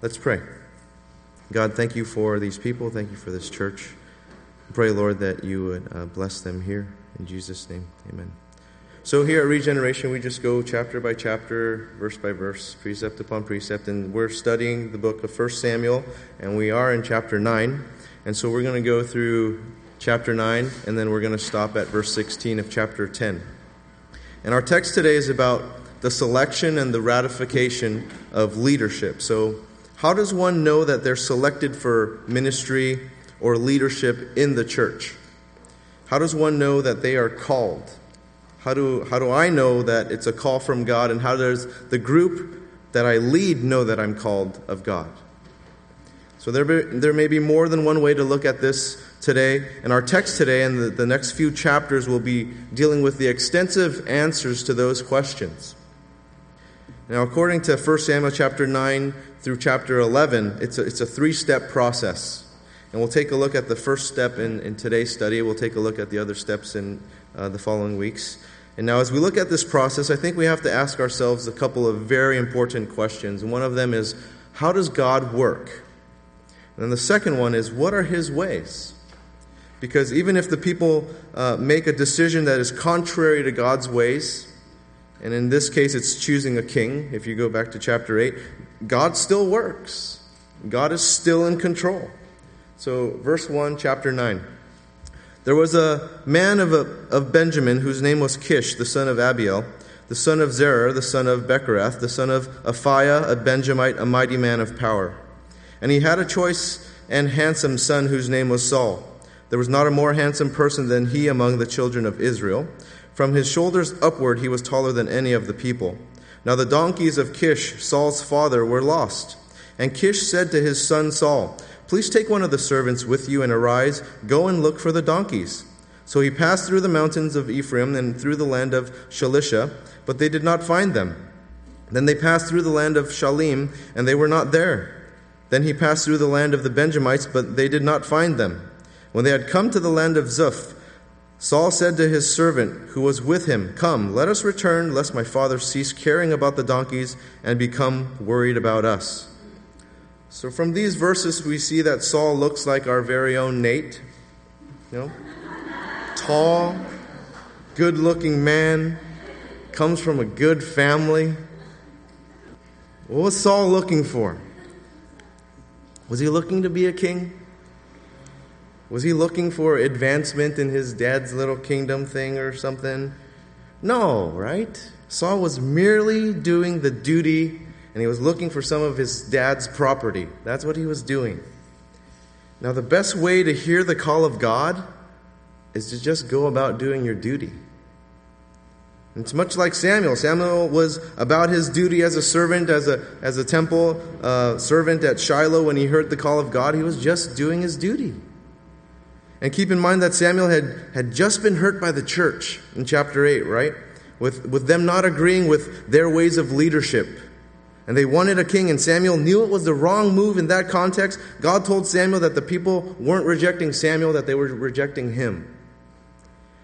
Let's pray. God, thank you for these people. Thank you for this church. I pray, Lord, that you would uh, bless them here. In Jesus' name, amen. So, here at Regeneration, we just go chapter by chapter, verse by verse, precept upon precept, and we're studying the book of 1 Samuel, and we are in chapter 9. And so, we're going to go through chapter 9, and then we're going to stop at verse 16 of chapter 10. And our text today is about the selection and the ratification of leadership. So, how does one know that they're selected for ministry or leadership in the church? How does one know that they are called? How do, how do I know that it's a call from God? And how does the group that I lead know that I'm called of God? So there, be, there may be more than one way to look at this today. And our text today and the, the next few chapters will be dealing with the extensive answers to those questions. Now, according to 1 Samuel chapter 9 through chapter 11, it's a, it's a three step process. And we'll take a look at the first step in, in today's study. We'll take a look at the other steps in uh, the following weeks. And now, as we look at this process, I think we have to ask ourselves a couple of very important questions. One of them is how does God work? And the second one is what are his ways? Because even if the people uh, make a decision that is contrary to God's ways, and in this case, it's choosing a king. If you go back to chapter 8, God still works, God is still in control. So, verse 1, chapter 9. There was a man of, a, of Benjamin whose name was Kish, the son of Abiel, the son of Zerah, the son of Bechorath, the son of Aphiah, a Benjamite, a mighty man of power. And he had a choice and handsome son whose name was Saul. There was not a more handsome person than he among the children of Israel. From his shoulders upward, he was taller than any of the people. Now the donkeys of Kish, Saul's father, were lost. And Kish said to his son Saul, Please take one of the servants with you and arise, go and look for the donkeys. So he passed through the mountains of Ephraim and through the land of Shalisha, but they did not find them. Then they passed through the land of Shalim, and they were not there. Then he passed through the land of the Benjamites, but they did not find them. When they had come to the land of Zuph, Saul said to his servant who was with him, Come, let us return, lest my father cease caring about the donkeys and become worried about us. So, from these verses, we see that Saul looks like our very own Nate. You know? Tall, good looking man, comes from a good family. What was Saul looking for? Was he looking to be a king? Was he looking for advancement in his dad's little kingdom thing or something? No, right? Saul was merely doing the duty and he was looking for some of his dad's property. That's what he was doing. Now, the best way to hear the call of God is to just go about doing your duty. It's much like Samuel. Samuel was about his duty as a servant, as a, as a temple uh, servant at Shiloh when he heard the call of God. He was just doing his duty. And keep in mind that Samuel had, had just been hurt by the church in chapter 8, right? With, with them not agreeing with their ways of leadership. And they wanted a king, and Samuel knew it was the wrong move in that context. God told Samuel that the people weren't rejecting Samuel, that they were rejecting him.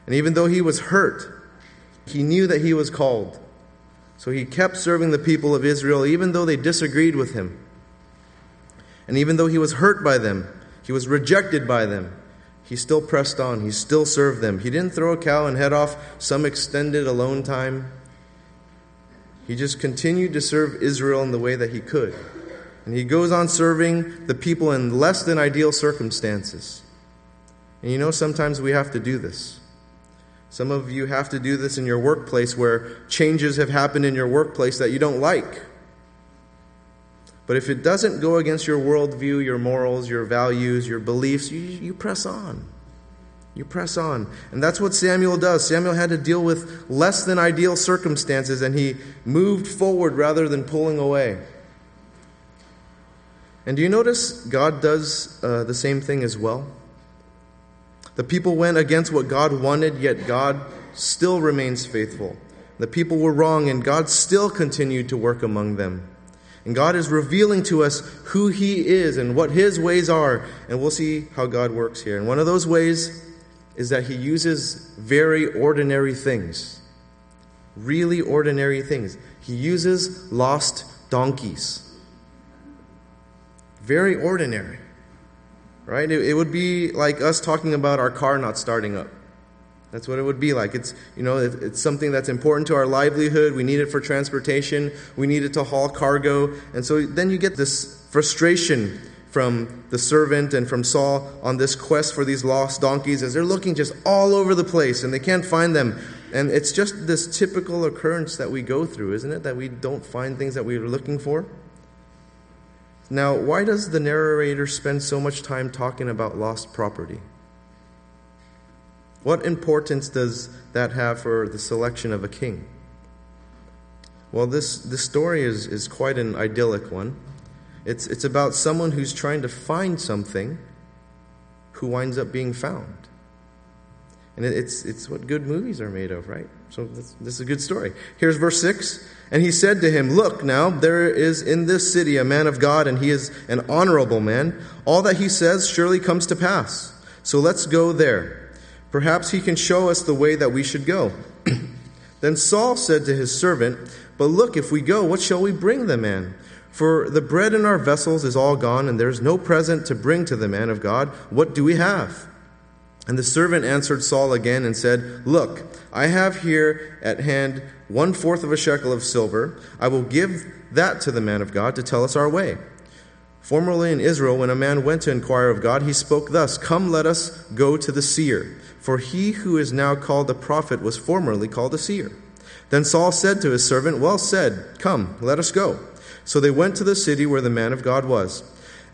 And even though he was hurt, he knew that he was called. So he kept serving the people of Israel, even though they disagreed with him. And even though he was hurt by them, he was rejected by them he still pressed on. He still served them. He didn't throw a cow and head off some extended alone time. He just continued to serve Israel in the way that he could. And he goes on serving the people in less than ideal circumstances. And you know, sometimes we have to do this. Some of you have to do this in your workplace where changes have happened in your workplace that you don't like. But if it doesn't go against your worldview, your morals, your values, your beliefs, you, you press on. You press on. And that's what Samuel does. Samuel had to deal with less than ideal circumstances, and he moved forward rather than pulling away. And do you notice God does uh, the same thing as well? The people went against what God wanted, yet God still remains faithful. The people were wrong, and God still continued to work among them. And God is revealing to us who He is and what His ways are. And we'll see how God works here. And one of those ways is that He uses very ordinary things. Really ordinary things. He uses lost donkeys. very ordinary. Right? It, would be like us talking about our car not starting up. That's what it would be like. It's, you know, it's something that's important to our livelihood. We need it for transportation. We need it to haul cargo. And so then you get this frustration from the servant and from Saul on this quest for these lost donkeys as they're looking just all over the place and they can't find them. And it's just this typical occurrence that we go through, isn't it? That we don't find things that we are looking for. Now, why does the narrator spend so much time talking about lost property? What importance does that have for the selection of a king? Well, this, this story is, is quite an idyllic one. It's, it's about someone who's trying to find something who winds up being found. And it's, it's what good movies are made of, right? So this, this is a good story. Here's verse 6. And he said to him, Look now, there is in this city a man of God, and he is an honorable man. All that he says surely comes to pass. So let's go there. Perhaps he can show us the way that we should go. then Saul said to his servant, But look, if we go, what shall we bring the man? For the bread in our vessels is all gone, and there is no present to bring to the man of God. What do we have? And the servant answered Saul again and said, Look, I have here at hand one fourth of a shekel of silver. I will give that to the man of God to tell us our way. Formerly in Israel, when a man went to inquire of God, he spoke thus Come, let us go to the seer. For he who is now called a prophet was formerly called a seer. Then Saul said to his servant, Well said, come, let us go. So they went to the city where the man of God was.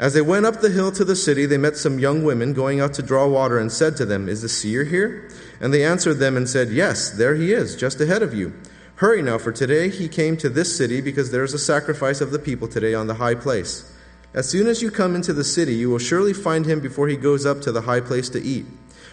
As they went up the hill to the city, they met some young women going out to draw water and said to them, Is the seer here? And they answered them and said, Yes, there he is, just ahead of you. Hurry now, for today he came to this city because there is a sacrifice of the people today on the high place. As soon as you come into the city, you will surely find him before he goes up to the high place to eat.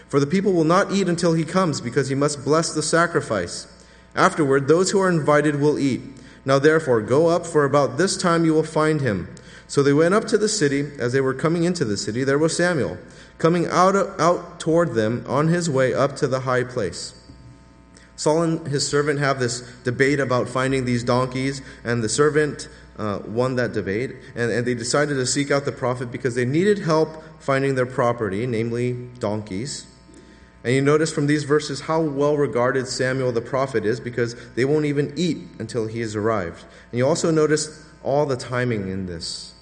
For the people will not eat until he comes, because he must bless the sacrifice. Afterward, those who are invited will eat. Now therefore, go up, for about this time you will find him. So they went up to the city. As they were coming into the city, there was Samuel, coming out, out toward them on his way up to the high place. Saul and his servant have this debate about finding these donkeys, and the servant uh, won that debate, and, and they decided to seek out the prophet because they needed help finding their property, namely donkeys. And you notice from these verses how well regarded Samuel the prophet is because they won't even eat until he has arrived. And you also notice all the timing in this.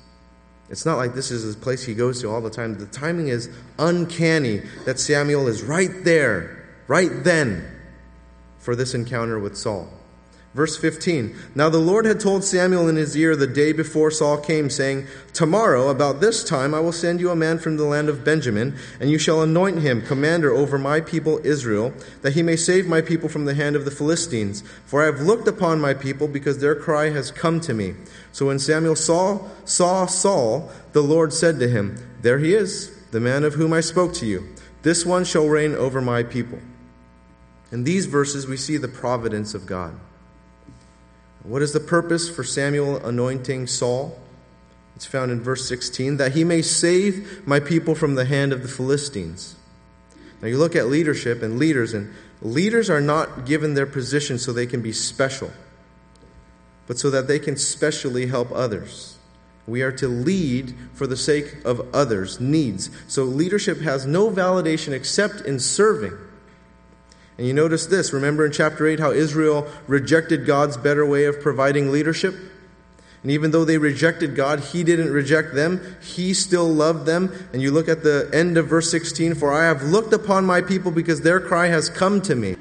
It's not like this is a place he goes to all the time. The timing is uncanny that Samuel is right there, right then, for this encounter with Saul. Verse 15 Now the Lord had told Samuel in his ear the day before Saul came, saying, Tomorrow, about this time, I will send you a man from the land of Benjamin, and you shall anoint him commander over my people Israel, that he may save my people from the hand of the Philistines. For I have looked upon my people, because their cry has come to me. So when Samuel saw, saw Saul, the Lord said to him, There he is, the man of whom I spoke to you. This one shall reign over my people. In these verses, we see the providence of God. What is the purpose for Samuel anointing Saul? It's found in verse 16 that he may save my people from the hand of the Philistines. Now you look at leadership and leaders, and leaders are not given their position so they can be special, but so that they can specially help others. We are to lead for the sake of others' needs. So leadership has no validation except in serving. And you notice this. Remember in chapter 8 how Israel rejected God's better way of providing leadership? And even though they rejected God, He didn't reject them. He still loved them. And you look at the end of verse 16 For I have looked upon my people because their cry has come to me.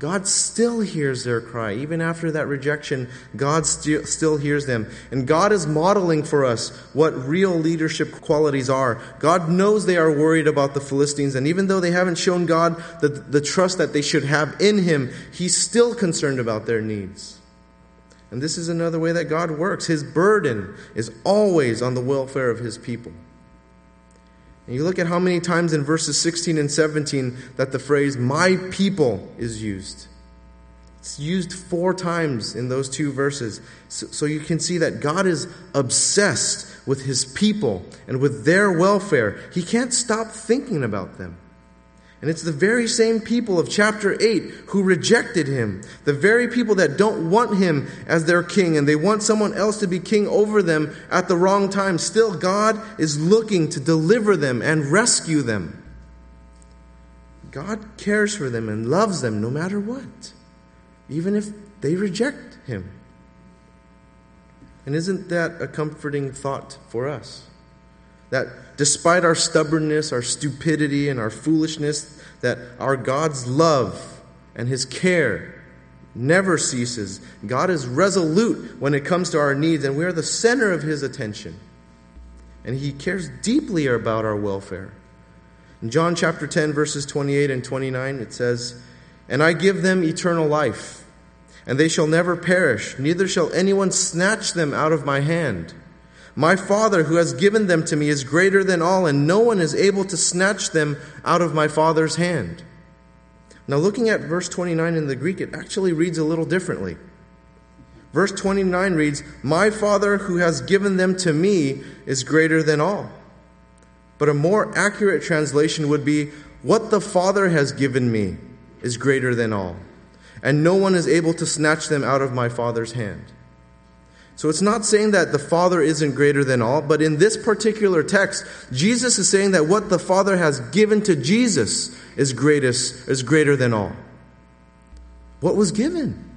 God still hears their cry. Even after that rejection, God st- still hears them. And God is modeling for us what real leadership qualities are. God knows they are worried about the Philistines, and even though they haven't shown God the, the trust that they should have in Him, He's still concerned about their needs. And this is another way that God works. His burden is always on the welfare of His people. And you look at how many times in verses 16 and 17 that the phrase, my people, is used. It's used four times in those two verses. So, so, you can see that God is obsessed with his people and with their welfare. He can't stop thinking about them. And it's the very same people of chapter 8 who rejected him. The very people that don't want him as their king and they want someone else to be king over them at the wrong time. Still, God is looking to deliver them and rescue them. God cares for them and loves them no matter what, even if they reject him. And isn't that a comforting thought for us? That despite our stubbornness, our stupidity, and our foolishness, that our God's love and his care never ceases. God is resolute when it comes to our needs, and we are the center of his attention. And he cares deeply about our welfare. In John chapter 10, verses 28 and 29, it says, And I give them eternal life, and they shall never perish, neither shall anyone snatch them out of my hand. My Father, who has given them to me, is greater than all, and no one is able to snatch them out of my Father's hand. Now, looking at verse 29 in the Greek, it actually reads a little differently. Verse 29 reads, My Father, who has given them to me, is greater than all. But a more accurate translation would be, What the Father has given me is greater than all, and no one is able to snatch them out of my Father's hand. So it's not saying that the Father isn't greater than all, but in this particular text, Jesus is saying that what the Father has given to Jesus is greatest is greater than all. What was given?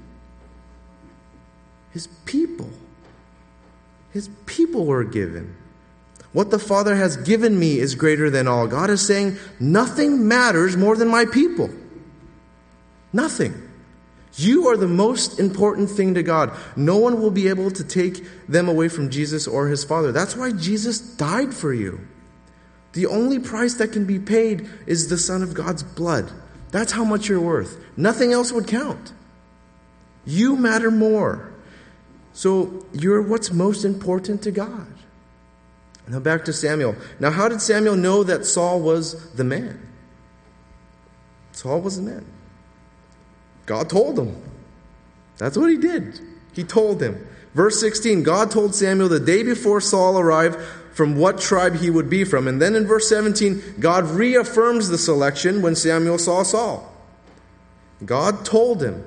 His people. His people were given. What the Father has given me is greater than all. God is saying, nothing matters more than my people. Nothing. You are the most important thing to God. No one will be able to take them away from Jesus or his Father. That's why Jesus died for you. The only price that can be paid is the Son of God's blood. That's how much you're worth. Nothing else would count. You matter more. So you're what's most important to God. Now back to Samuel. Now, how did Samuel know that Saul was the man? Saul was the man. God told him. That's what he did. He told him. Verse 16 God told Samuel the day before Saul arrived from what tribe he would be from. And then in verse 17, God reaffirms the selection when Samuel saw Saul. God told him,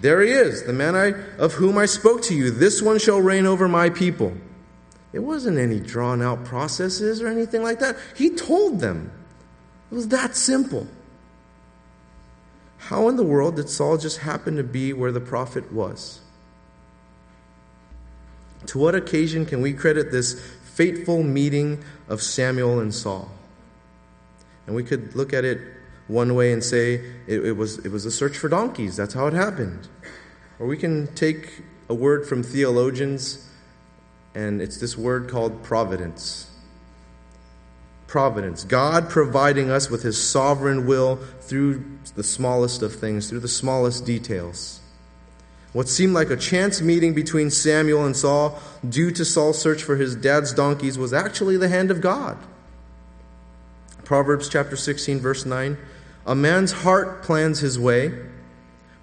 There he is, the man I, of whom I spoke to you. This one shall reign over my people. It wasn't any drawn out processes or anything like that. He told them. It was that simple. How in the world did Saul just happen to be where the prophet was? To what occasion can we credit this fateful meeting of Samuel and Saul? And we could look at it one way and say it, it, was, it was a search for donkeys. That's how it happened. Or we can take a word from theologians, and it's this word called providence providence, God providing us with His sovereign will through the smallest of things, through the smallest details. What seemed like a chance meeting between Samuel and Saul, due to Saul's search for his dad's donkeys, was actually the hand of God. Proverbs chapter 16, verse 9 A man's heart plans his way,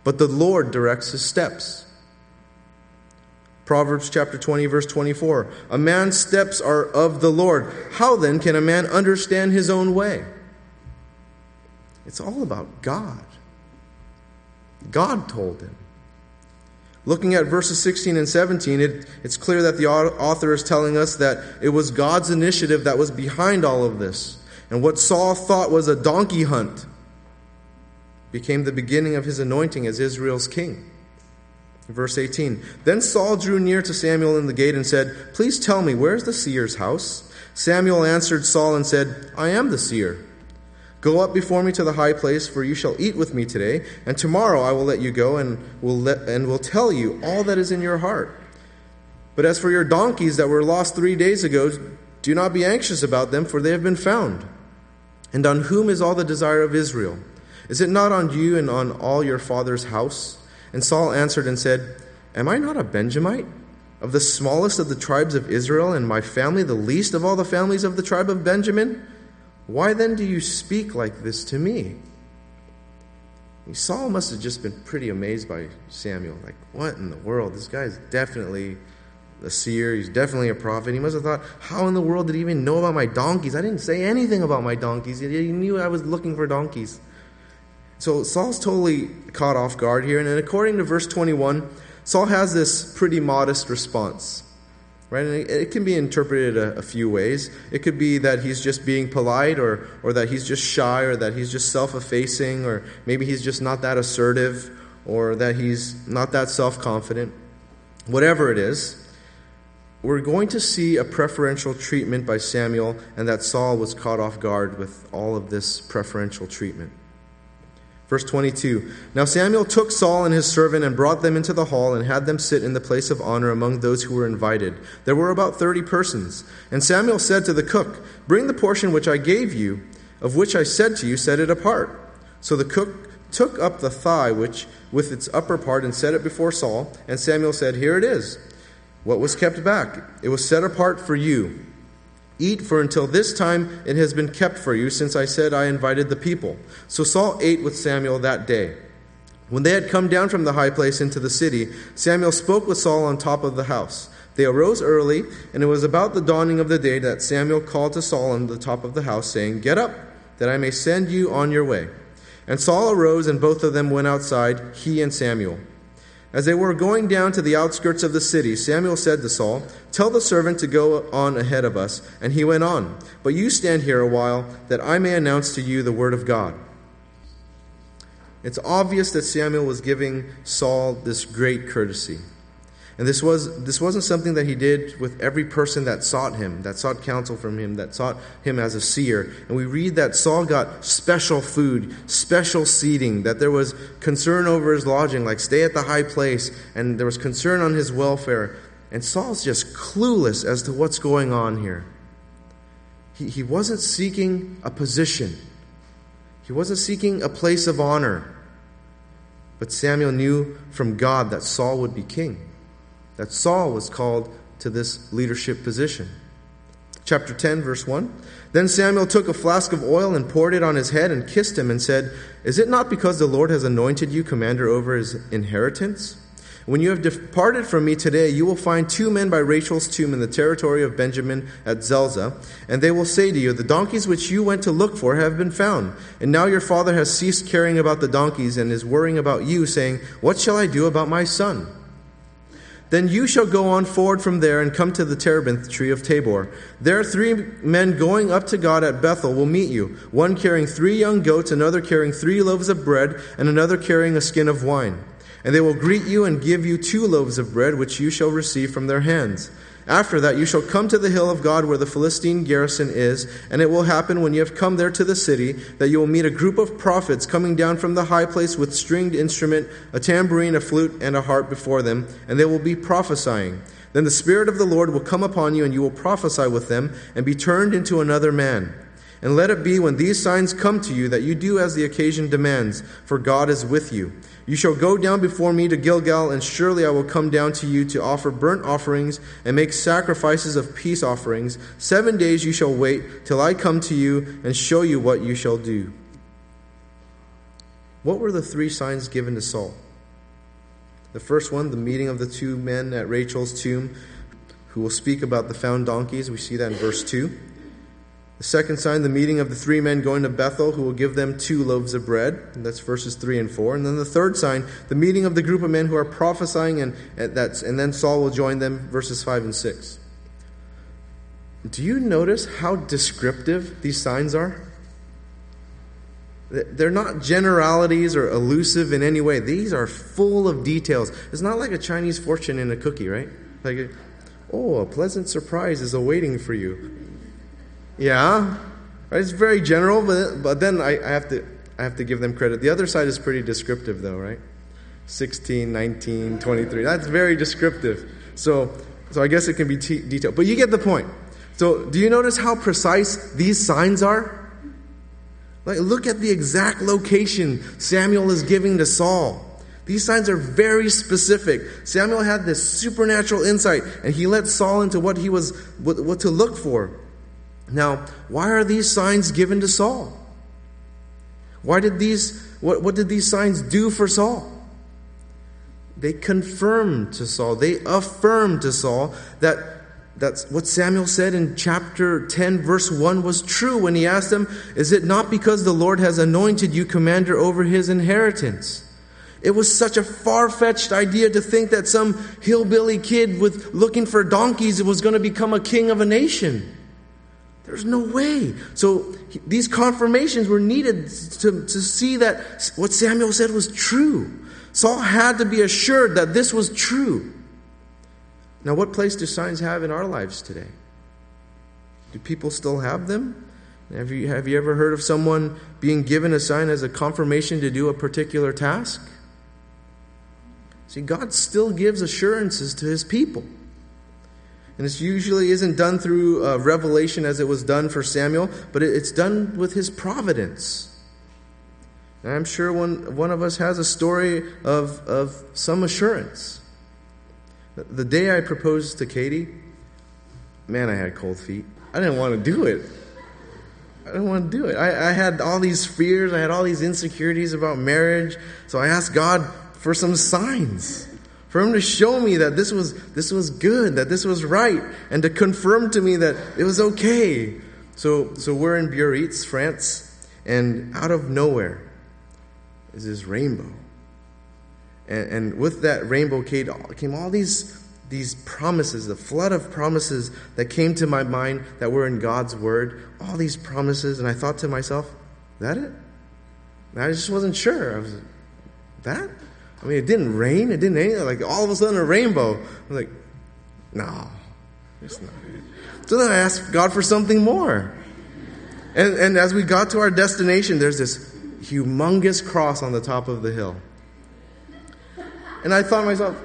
but the Lord directs his steps. Proverbs chapter 20, verse 24. A man's steps are of the Lord. How then can a man understand his own way? It's all about God. God told him. Looking at verses 16 and 17, it, it's clear that the author is telling us that it was God's initiative that was behind all of this. And what Saul thought was a donkey hunt became the beginning of his anointing as Israel's king. Verse 18 Then Saul drew near to Samuel in the gate and said, Please tell me, where is the seer's house? Samuel answered Saul and said, I am the seer. Go up before me to the high place, for you shall eat with me today, and tomorrow I will let you go and will, let, and will tell you all that is in your heart. But as for your donkeys that were lost three days ago, do not be anxious about them, for they have been found. And on whom is all the desire of Israel? Is it not on you and on all your father's house? And Saul answered and said, Am I not a Benjamite? Of the smallest of the tribes of Israel, and my family the least of all the families of the tribe of Benjamin? Why then do you speak like this to me? Saul must have just been pretty amazed by Samuel. Like, what in the world? This guy's definitely a seer. He's definitely a prophet. He must have thought, how in the world did he even know about my donkeys? I didn't say anything about my donkeys. He knew I was looking for donkeys. So Saul's totally caught off guard here. And according to verse 21, Saul has this pretty modest response. Right? And it, can be interpreted a, a, few ways. It could be that he's just being polite, or, or that he's just shy, or that he's just self effacing, or maybe he's just not that assertive, or that he's not that self confident. Whatever it is, we're going to see a preferential treatment by Samuel, and that Saul was caught off guard with all of this preferential treatment. Verse 22 Now Samuel took Saul and his servant and brought them into the hall and had them sit in the place of honor among those who were invited. There were about thirty persons. And Samuel said to the cook, Bring the portion which I gave you, of which I said to you, set it apart. So the cook took up the thigh which with its upper part and set it before Saul, and Samuel said, Here it is. What was kept back? It was set apart for you. Eat, for until this time it has been kept for you, since I said I invited the people. So Saul ate with Samuel that day. When they had come down from the high place into the city, Samuel spoke with Saul on top of the house. They arose early, and it was about the dawning of the day that Samuel called to Saul on the top of the house, saying, Get up, that I may send you on your way. And Saul arose, and both of them went outside, he and Samuel. As they were going down to the outskirts of the city, Samuel said to Saul, Tell the servant to go on ahead of us. And he went on. But you stand here a while, that I may announce to you the word of God. It's obvious that Samuel was giving Saul this great courtesy. And this, was, this wasn't something that he did with every person that sought him, that sought counsel from him, that sought him as a seer. And we read that Saul got special food, special seating, that there was concern over his lodging, like stay at the high place, and there was concern on his welfare. And Saul's just clueless as to what's going on here. He, he wasn't seeking a position, he wasn't seeking a place of honor. But Samuel knew from God that Saul would be king that Saul was called to this leadership position. Chapter 10, verse 1. Then Samuel took a flask of oil and poured it on his head and kissed him and said, Is it not because the Lord has anointed you commander over his inheritance? When you have departed from me today, you will find two men by Rachel's tomb in the territory of Benjamin at Zelzah, and they will say to you, The donkeys which you went to look for have been found. And now your father has ceased caring about the donkeys and is worrying about you, saying, What shall I do about my son? Then you shall go on forward from there and come to the terebinth tree of Tabor. There three men going up to God at Bethel will meet you, one carrying three young goats, another carrying three loaves of bread, and another carrying a skin of wine. And they will greet you and give you two loaves of bread, which you shall receive from their hands. After that, you shall come to the hill of God where the Philistine garrison is, and it will happen when you have come there to the city that you will meet a group of prophets coming down from the high place with stringed instrument, a tambourine, a flute, and a harp before them, and they will be prophesying. Then the Spirit of the Lord will come upon you, and you will prophesy with them, and be turned into another man. And let it be when these signs come to you that you do as the occasion demands, for God is with you. You shall go down before me to Gilgal, and surely I will come down to you to offer burnt offerings and make sacrifices of peace offerings. Seven days you shall wait till I come to you and show you what you shall do. What were the three signs given to Saul? The first one, the meeting of the two men at Rachel's tomb who will speak about the found donkeys. We see that in verse 2. The second sign, the meeting of the three men going to Bethel, who will give them two loaves of bread. And that's verses 3 and 4. And then the third sign, the meeting of the group of men who are prophesying, and, and, that's, and then Saul will join them, verses 5 and 6. Do you notice how descriptive these signs are? They're not generalities or elusive in any way. These are full of details. It's not like a Chinese fortune in a cookie, right? Like, oh, a pleasant surprise is awaiting for you. Yeah, right? it's very general, but, but then I, I, have to, I have to give them credit. The other side is pretty descriptive, though, right? 16, 19, 23. That's very descriptive. So, so I guess it can be t- detailed. But you get the point. So, do you notice how precise these signs are? Like, look at the exact location Samuel is giving to Saul. These signs are very specific. Samuel had this supernatural insight, and he led Saul into what he was what, what to look for. Now, why are these signs given to Saul? Why did these what, what did these signs do for Saul? they confirmed to Saul, they affirmed to Saul that that's what Samuel said in chapter 10, verse 1 was true when he asked him, Is it not because the Lord has anointed you commander over his inheritance? It was such a far fetched idea to think that some hillbilly kid with looking for donkeys was going to become a king of a nation. There's no way. So these confirmations were needed to, to see that what Samuel said was true. Saul had to be assured that this was true. Now, what place do signs have in our lives today? Do people still have them? Have you, have you ever heard of someone being given a sign as a confirmation to do a particular task? See, God still gives assurances to his people. And this usually isn't done through uh, revelation as it was done for Samuel, but it's done with his providence. And I'm sure one, one of us has a story of, of some assurance. The day I proposed to Katie, man, I had cold feet. I didn't want to do it. I didn't want to do it. I, I had all these fears, I had all these insecurities about marriage. So I asked God, for some signs, for him to show me that this was, this was good, that this was right, and to confirm to me that it was okay. So, so we're in Biarritz, France, and out of nowhere is this rainbow. And, and with that rainbow came all these, these promises, the flood of promises that came to my mind that were in God's Word, all these promises, and I thought to myself, that it? And I just wasn't sure. I was, that? I mean, it didn't rain. It didn't anything. Like all of a sudden, a rainbow. I'm like, no, it's not. So then I asked God for something more. And, and as we got to our destination, there's this humongous cross on the top of the hill. And I thought to myself,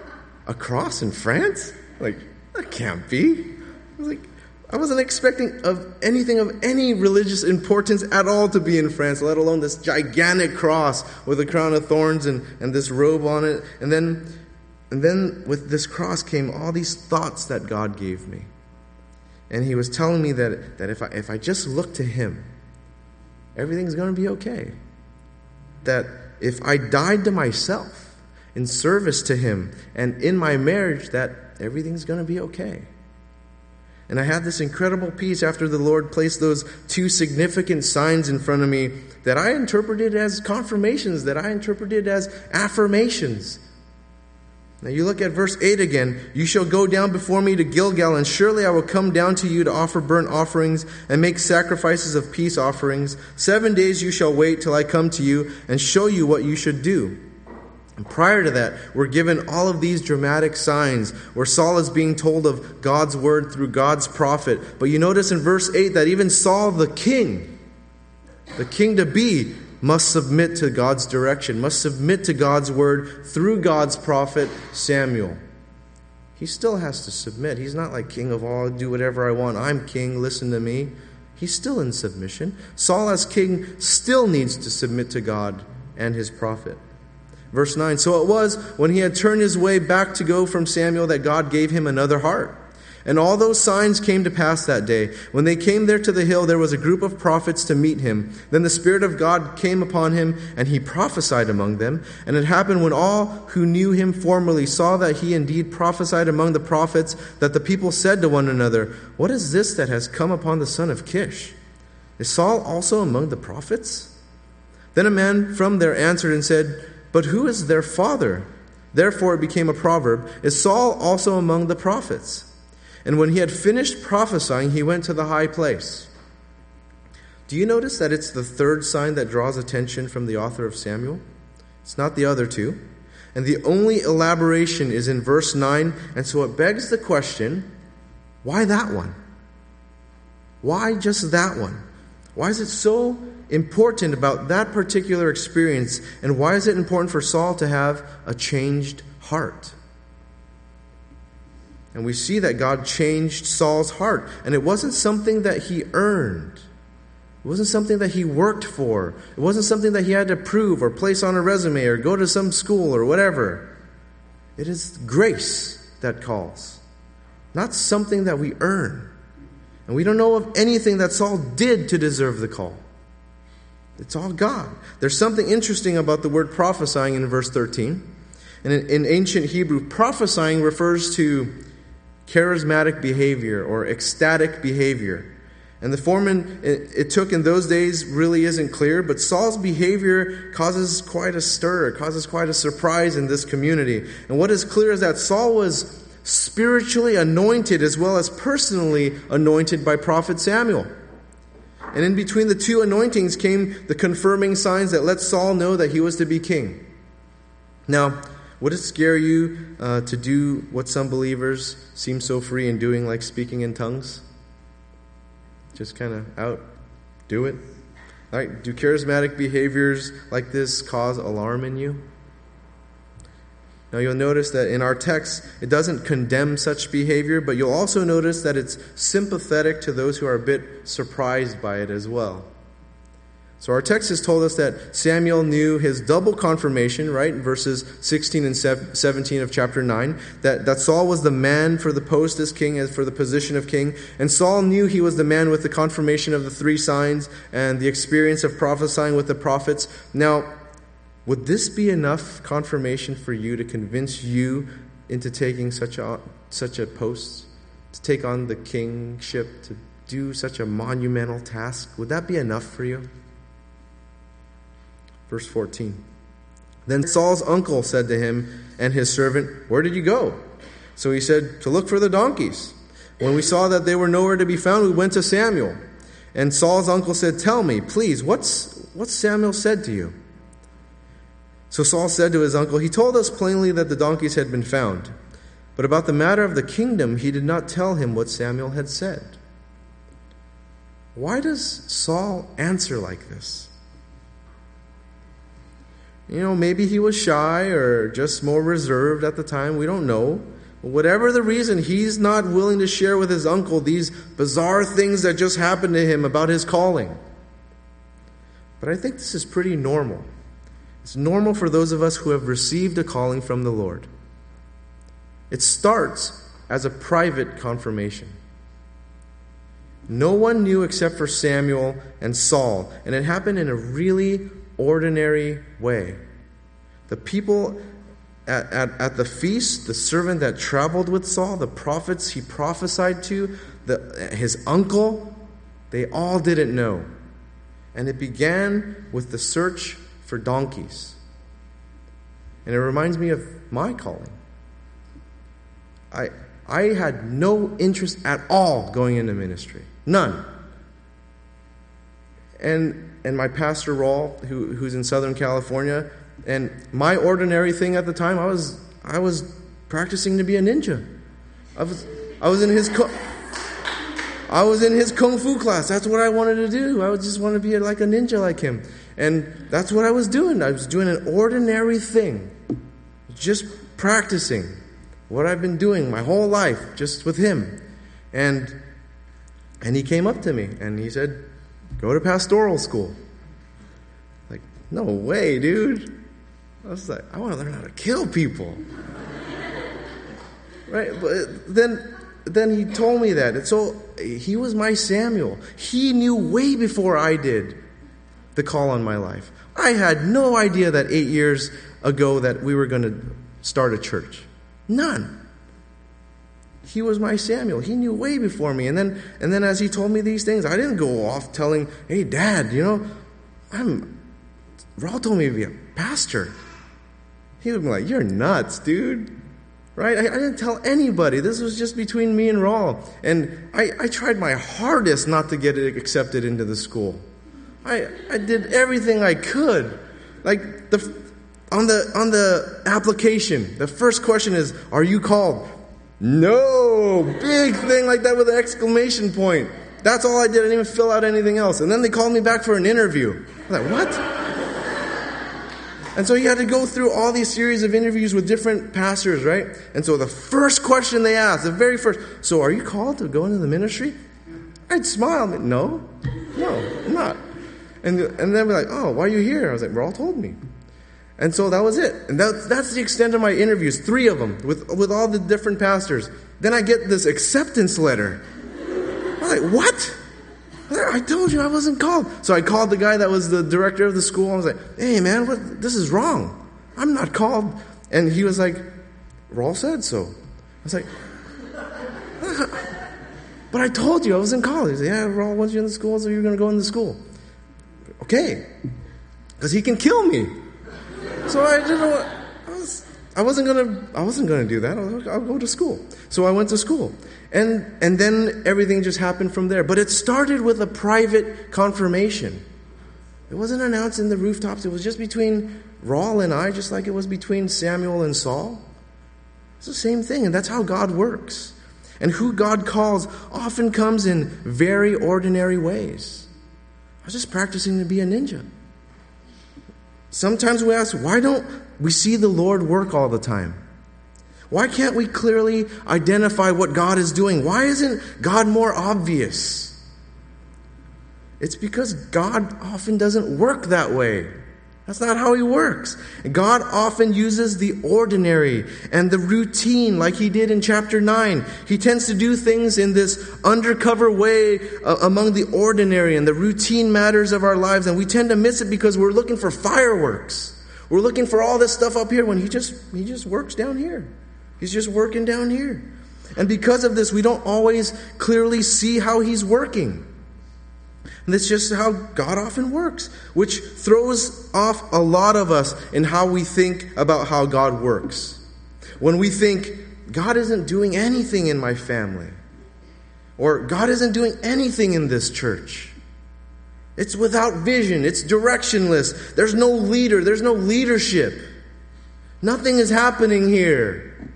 a cross in France? Like, that can't be. I was like, I wasn't expecting of anything of any religious importance at all to be in France, let alone this gigantic cross with a crown of thorns and, and this robe on it. And then, and then with this cross came all these thoughts that God gave me. And He was telling me that, that if, I, if I just look to Him, everything's going to be okay. That if I died to myself in service to Him and in my marriage, that everything's going to be okay. And I had this incredible peace after the Lord placed those two significant signs in front of me that I interpreted as confirmations, that I interpreted as affirmations. Now you look at verse 8 again. You shall go down before me to Gilgal, and surely I will come down to you to offer burnt offerings and make sacrifices of peace offerings. Seven days you shall wait till I come to you and show you what you should do. And prior to that, we're given all of these dramatic signs where Saul is being told of God's word through God's prophet. But you notice in verse 8 that even Saul, the king, the king to be, must submit to God's direction, must submit to God's word through God's prophet Samuel. He still has to submit. He's not like king of all, do whatever I want. I'm king, listen to me. He's still in submission. Saul, as king, still needs to submit to God and his prophet. Verse 9 So it was when he had turned his way back to go from Samuel that God gave him another heart. And all those signs came to pass that day. When they came there to the hill, there was a group of prophets to meet him. Then the Spirit of God came upon him, and he prophesied among them. And it happened when all who knew him formerly saw that he indeed prophesied among the prophets, that the people said to one another, What is this that has come upon the son of Kish? Is Saul also among the prophets? Then a man from there answered and said, but who is their father? Therefore it became a proverb Is Saul also among the prophets? And when he had finished prophesying, he went to the high place. Do you notice that it's the third sign that draws attention from the author of Samuel? It's not the other two. And the only elaboration is in verse 9, and so it begs the question why that one? Why just that one? Why is it so important about that particular experience, and why is it important for Saul to have a changed heart? And we see that God changed Saul's heart, and it wasn't something that he earned. It wasn't something that he worked for. It wasn't something that he had to prove or place on a resume or go to some school or whatever. It is grace that calls, not something that we earn. And we don't know of anything that Saul did to deserve the call. It's all God. There's something interesting about the word prophesying in verse 13. And in, in ancient Hebrew, prophesying refers to charismatic behavior or ecstatic behavior. And the form it, it, took in those days really isn't clear, but Saul's behavior causes quite a stir, causes quite a surprise in this community. And what is clear is that Saul was spiritually anointed as well as personally anointed by prophet Samuel. And in between the two anointings came the confirming signs that let Saul know that he was to be king. Now, would it scare you uh, to do what some believers seem so free in doing, like speaking in tongues? Just kind of out, do it. Right? Do charismatic behaviors like this cause alarm in you? Now, you'll notice that in our text, it doesn't condemn such behavior, but you'll also notice that it's sympathetic to those who are a bit surprised by it as well. So our text has told us that Samuel knew his double confirmation, right? Verses 16 and 17 of chapter 9, that, that Saul was the man for the post as king, as for the position of king. And Saul knew he was the man with the confirmation of the three signs and the experience of prophesying with the prophets. Now, would this be enough confirmation for you to convince you into taking such a, such a post, to take on the kingship, to do such a monumental task? Would that be enough for you? Verse 14. Then Saul's uncle said to him and his servant, Where did you go? So he said, To look for the donkeys. When we saw that they were nowhere to be found, we went to Samuel. And Saul's uncle said, Tell me, please, what's, what's Samuel said to you? So Saul said to his uncle, He told us plainly that the donkeys had been found. But about the matter of the kingdom, he did not tell him what Samuel had said. Why does Saul answer like this? You know, maybe he was shy or just more reserved at the time. We don't know. Whatever the reason, he's not willing to share with his uncle these bizarre things that just happened to him about his calling. But I think this is pretty normal. It's normal for those of us who have received a calling from the Lord. It starts as a private confirmation. No one knew except for Samuel and Saul, and it happened in a really ordinary way. The people at, at, at, the feast, the servant that traveled with Saul, the prophets he prophesied to, the, his uncle, they all didn't know. And it began with the search for donkeys. And it reminds me of my calling. I, I had no interest at all going into ministry. None. And and my pastor Raul, who, who's in Southern California, and my ordinary thing at the time, I was I was practicing to be a ninja. I was I was in his I was in his kung fu class. That's what I wanted to do. I just want to be like a ninja like him. And that's what I was doing. I was doing an ordinary thing. Just practicing what I've been doing my whole life just with him. And and he came up to me and he said, Go to pastoral school. Like, no way, dude. I was like, I want to learn how to kill people. right? But then then he told me that. And so he was my Samuel. He knew way before I did the call on my life. I had no idea that 8 years ago that we were going to start a church. None. He was my Samuel. He knew way before me. And then, and then as he told me these things, I didn't go off telling, hey, Dad, you know, I'm, Raul told me to be a pastor. He would be like, you're nuts, dude. Right? I, I didn't tell anybody. This was just between me and Raul. And I, I tried my hardest not to get it accepted into the school. I, I did everything I could. Like the, on the on the application, the first question is, "Are you called?" No! Big thing like that with an exclamation point. That's all I did. I didn't even fill out anything else. And then they called me back for an interview. I was like, what? And so you had to go through all these series of interviews with different pastors, right? And so the first question they asked, the very first, so are you called to go into the ministry? I'd smile. no, no, I'm not. And, and then be like, oh, why are you here? I was like, Raul told me. And so that was it. And that, that's the extent of my interviews, three of them, with, with all the different pastors. Then I get this acceptance letter. I'm like, what? I told you I wasn't called. So I called the guy that was the director of the school. I was like, hey, man, what, this is wrong. I'm not called. And he was like, Raul said so. I was like, but I told you I was in college. Yeah, Raul wants you in the school, so you're going to go in the school. Okay. Because he can kill me. So I didn't. I, was, I wasn't gonna. I wasn't gonna do that. I'll, I'll go to school. So I went to school, and and then everything just happened from there. But it started with a private confirmation. It wasn't announced in the rooftops. It was just between Raul and I, just like it was between Samuel and Saul. It's the same thing, and that's how God works. And who God calls often comes in very ordinary ways. Was just practicing to be a ninja. Sometimes we ask, why don't we see the Lord work all the time? Why can't we clearly identify what God is doing? Why isn't God more obvious? It's because God often doesn't work that way. That's not how he works. God often uses the ordinary and the routine, like he did in chapter 9. He tends to do things in this undercover way uh, among the ordinary and the routine matters of our lives, and we tend to miss it because we're looking for fireworks. We're looking for all this stuff up here when he just he just works down here. He's just working down here. And because of this, we don't always clearly see how he's working. And that's just how God often works, which throws off a lot of us in how we think about how God works. When we think, God isn't doing anything in my family, or God isn't doing anything in this church. It's without vision, it's directionless. There's no leader, there's no leadership. Nothing is happening here.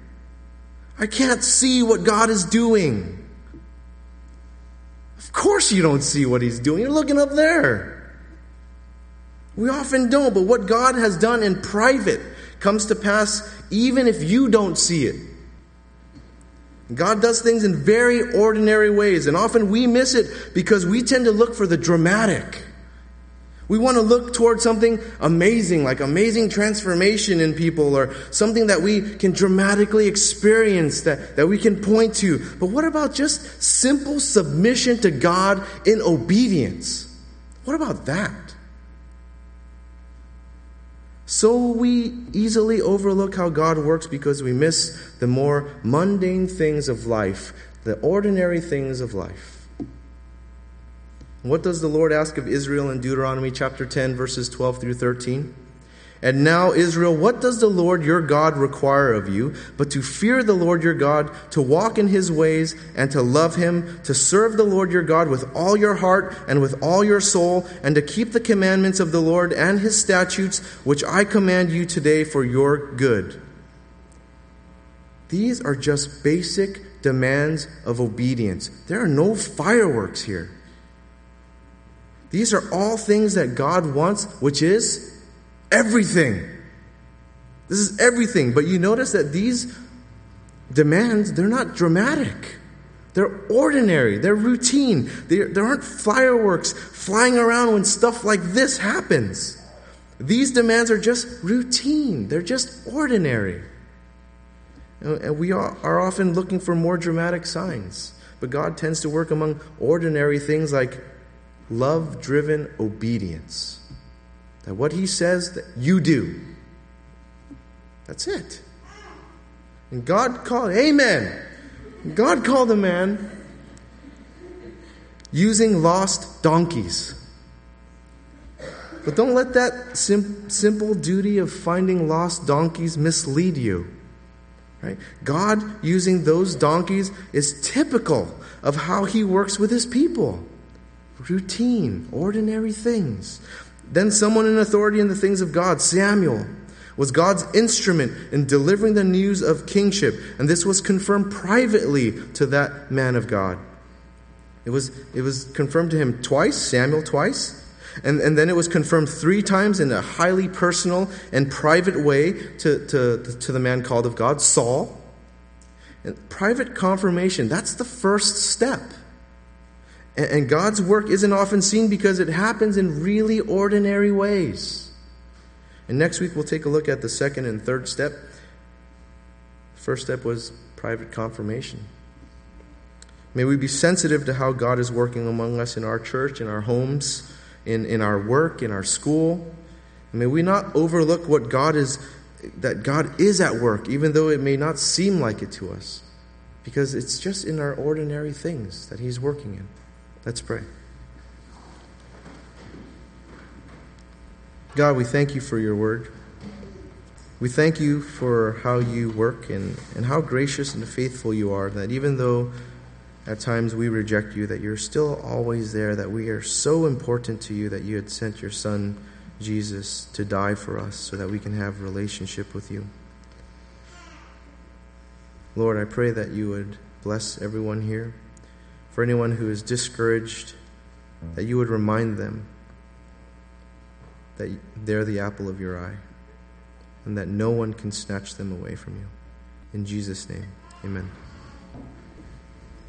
I can't see what God is doing. Of course, you don't see what He's doing. You're looking up there. We often don't, but what God has done in private comes to pass even if you don't see it. God does things in very ordinary ways, and often we miss it because we tend to look for the dramatic. We want to look toward something amazing, like amazing transformation in people, or something that we can dramatically experience, that, that we can point to. But what about just simple submission to God in obedience? What about that? So we easily overlook how God works because we miss the more mundane things of life, the ordinary things of life. What does the Lord ask of Israel in Deuteronomy chapter 10, verses 12 through 13? And now, Israel, what does the Lord your God require of you but to fear the Lord your God, to walk in his ways, and to love him, to serve the Lord your God with all your heart and with all your soul, and to keep the commandments of the Lord and his statutes, which I command you today for your good? These are just basic demands of obedience. There are no fireworks here. These are all things that God wants, which is everything. This is everything. But you notice that these demands, they're not dramatic. They're ordinary. They're routine. They're, there aren't fireworks flying around when stuff like this happens. These demands are just routine. They're just ordinary. And we are often looking for more dramatic signs. But God tends to work among ordinary things like love driven obedience. That what he says that you do. That's it. And God called, Amen. God called a man using lost donkeys. But don't let that sim- simple duty of finding lost donkeys mislead you. Right? God using those donkeys is typical of how he works with his people routine, ordinary things. Then someone in authority in the things of God, Samuel, was God's instrument in delivering the news of kingship, and this was confirmed privately to that man of God. It was, it was confirmed to him twice, Samuel twice, and, and then it was confirmed three times in a highly personal and private way to, to, to the man called of God, Saul. And private confirmation, that's the first step. And God's work isn't often seen because it happens in really ordinary ways. And next week we'll take a look at the second and third step. First step was private confirmation. May we be sensitive to how God is working among us in our church, in our homes, in, in our work, in our school. may we not overlook what God is that God is at work, even though it may not seem like it to us, because it's just in our ordinary things that He's working in. Let's pray. God, we thank you for your word. We thank you for how you work and, and how gracious and faithful you are, that even though at times we reject you, that you're still always there, that we are so important to you that you had sent your Son, Jesus, to die for us so that we can have relationship with you. Lord, I pray that you would bless everyone here. For anyone who is discouraged, that you would remind them that they're the apple of your eye and that no one can snatch them away from you. In Jesus' name, amen.